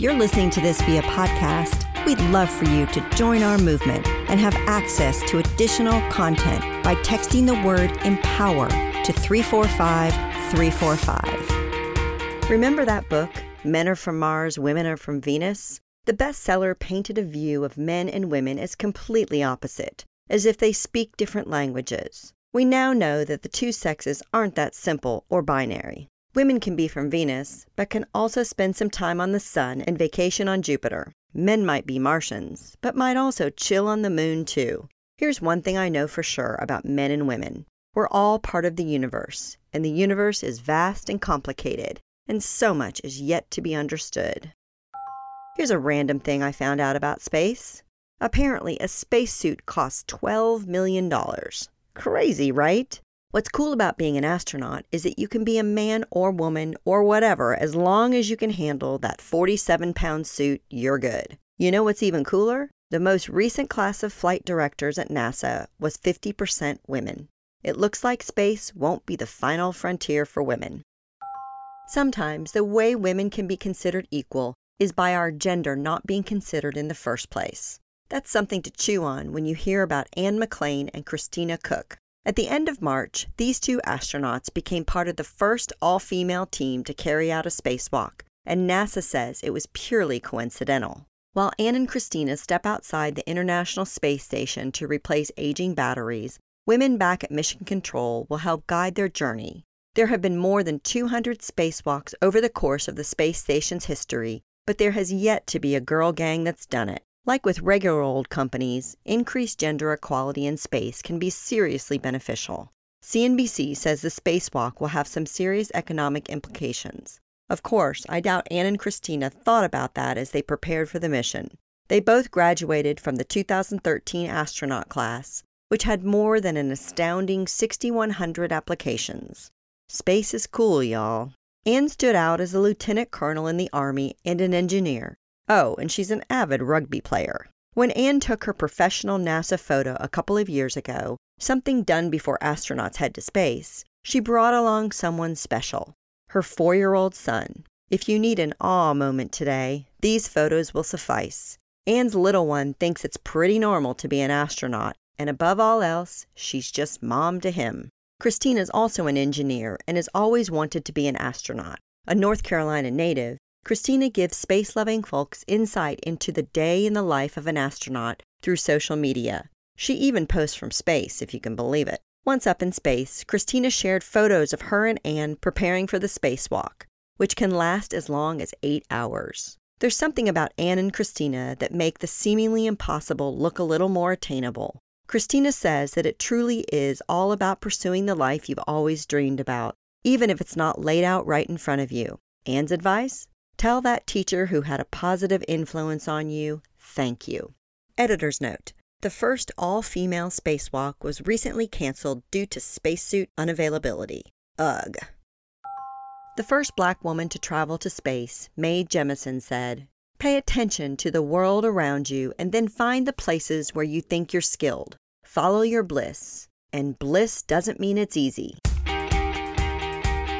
If you're listening to this via podcast, we'd love for you to join our movement and have access to additional content by texting the word empower to 345 345. Remember that book, Men Are From Mars, Women Are From Venus? The bestseller painted a view of men and women as completely opposite, as if they speak different languages. We now know that the two sexes aren't that simple or binary. Women can be from Venus, but can also spend some time on the sun and vacation on Jupiter. Men might be Martians, but might also chill on the moon too. Here's one thing I know for sure about men and women we're all part of the universe, and the universe is vast and complicated, and so much is yet to be understood. Here's a random thing I found out about space. Apparently, a spacesuit costs $12 million. Crazy, right? What's cool about being an astronaut is that you can be a man or woman or whatever as long as you can handle that 47 pound suit, you're good. You know what's even cooler? The most recent class of flight directors at NASA was 50% women. It looks like space won't be the final frontier for women. Sometimes the way women can be considered equal is by our gender not being considered in the first place. That's something to chew on when you hear about Anne McClain and Christina Koch, at the end of March, these two astronauts became part of the first all female team to carry out a spacewalk, and NASA says it was purely coincidental. While Anne and Christina step outside the International Space Station to replace aging batteries, women back at Mission Control will help guide their journey. There have been more than 200 spacewalks over the course of the space station's history, but there has yet to be a girl gang that's done it. Like with regular old companies, increased gender equality in space can be seriously beneficial. CNBC says the spacewalk will have some serious economic implications. Of course, I doubt Anne and Christina thought about that as they prepared for the mission. They both graduated from the 2013 astronaut class, which had more than an astounding 6,100 applications. Space is cool, y'all. Anne stood out as a lieutenant colonel in the Army and an engineer, Oh, and she's an avid rugby player. When Anne took her professional NASA photo a couple of years ago, something done before astronauts head to space, she brought along someone special her four year old son. If you need an awe moment today, these photos will suffice. Anne's little one thinks it's pretty normal to be an astronaut, and above all else, she's just mom to him. Christina's also an engineer and has always wanted to be an astronaut. A North Carolina native, Christina gives space loving folks insight into the day in the life of an astronaut through social media. She even posts from space, if you can believe it. Once up in space, Christina shared photos of her and Anne preparing for the spacewalk, which can last as long as eight hours. There's something about Anne and Christina that make the seemingly impossible look a little more attainable. Christina says that it truly is all about pursuing the life you've always dreamed about, even if it's not laid out right in front of you. Anne's advice? Tell that teacher who had a positive influence on you, thank you. Editor's note The first all female spacewalk was recently canceled due to spacesuit unavailability. Ugh. The first black woman to travel to space, Mae Jemison, said, Pay attention to the world around you and then find the places where you think you're skilled. Follow your bliss. And bliss doesn't mean it's easy.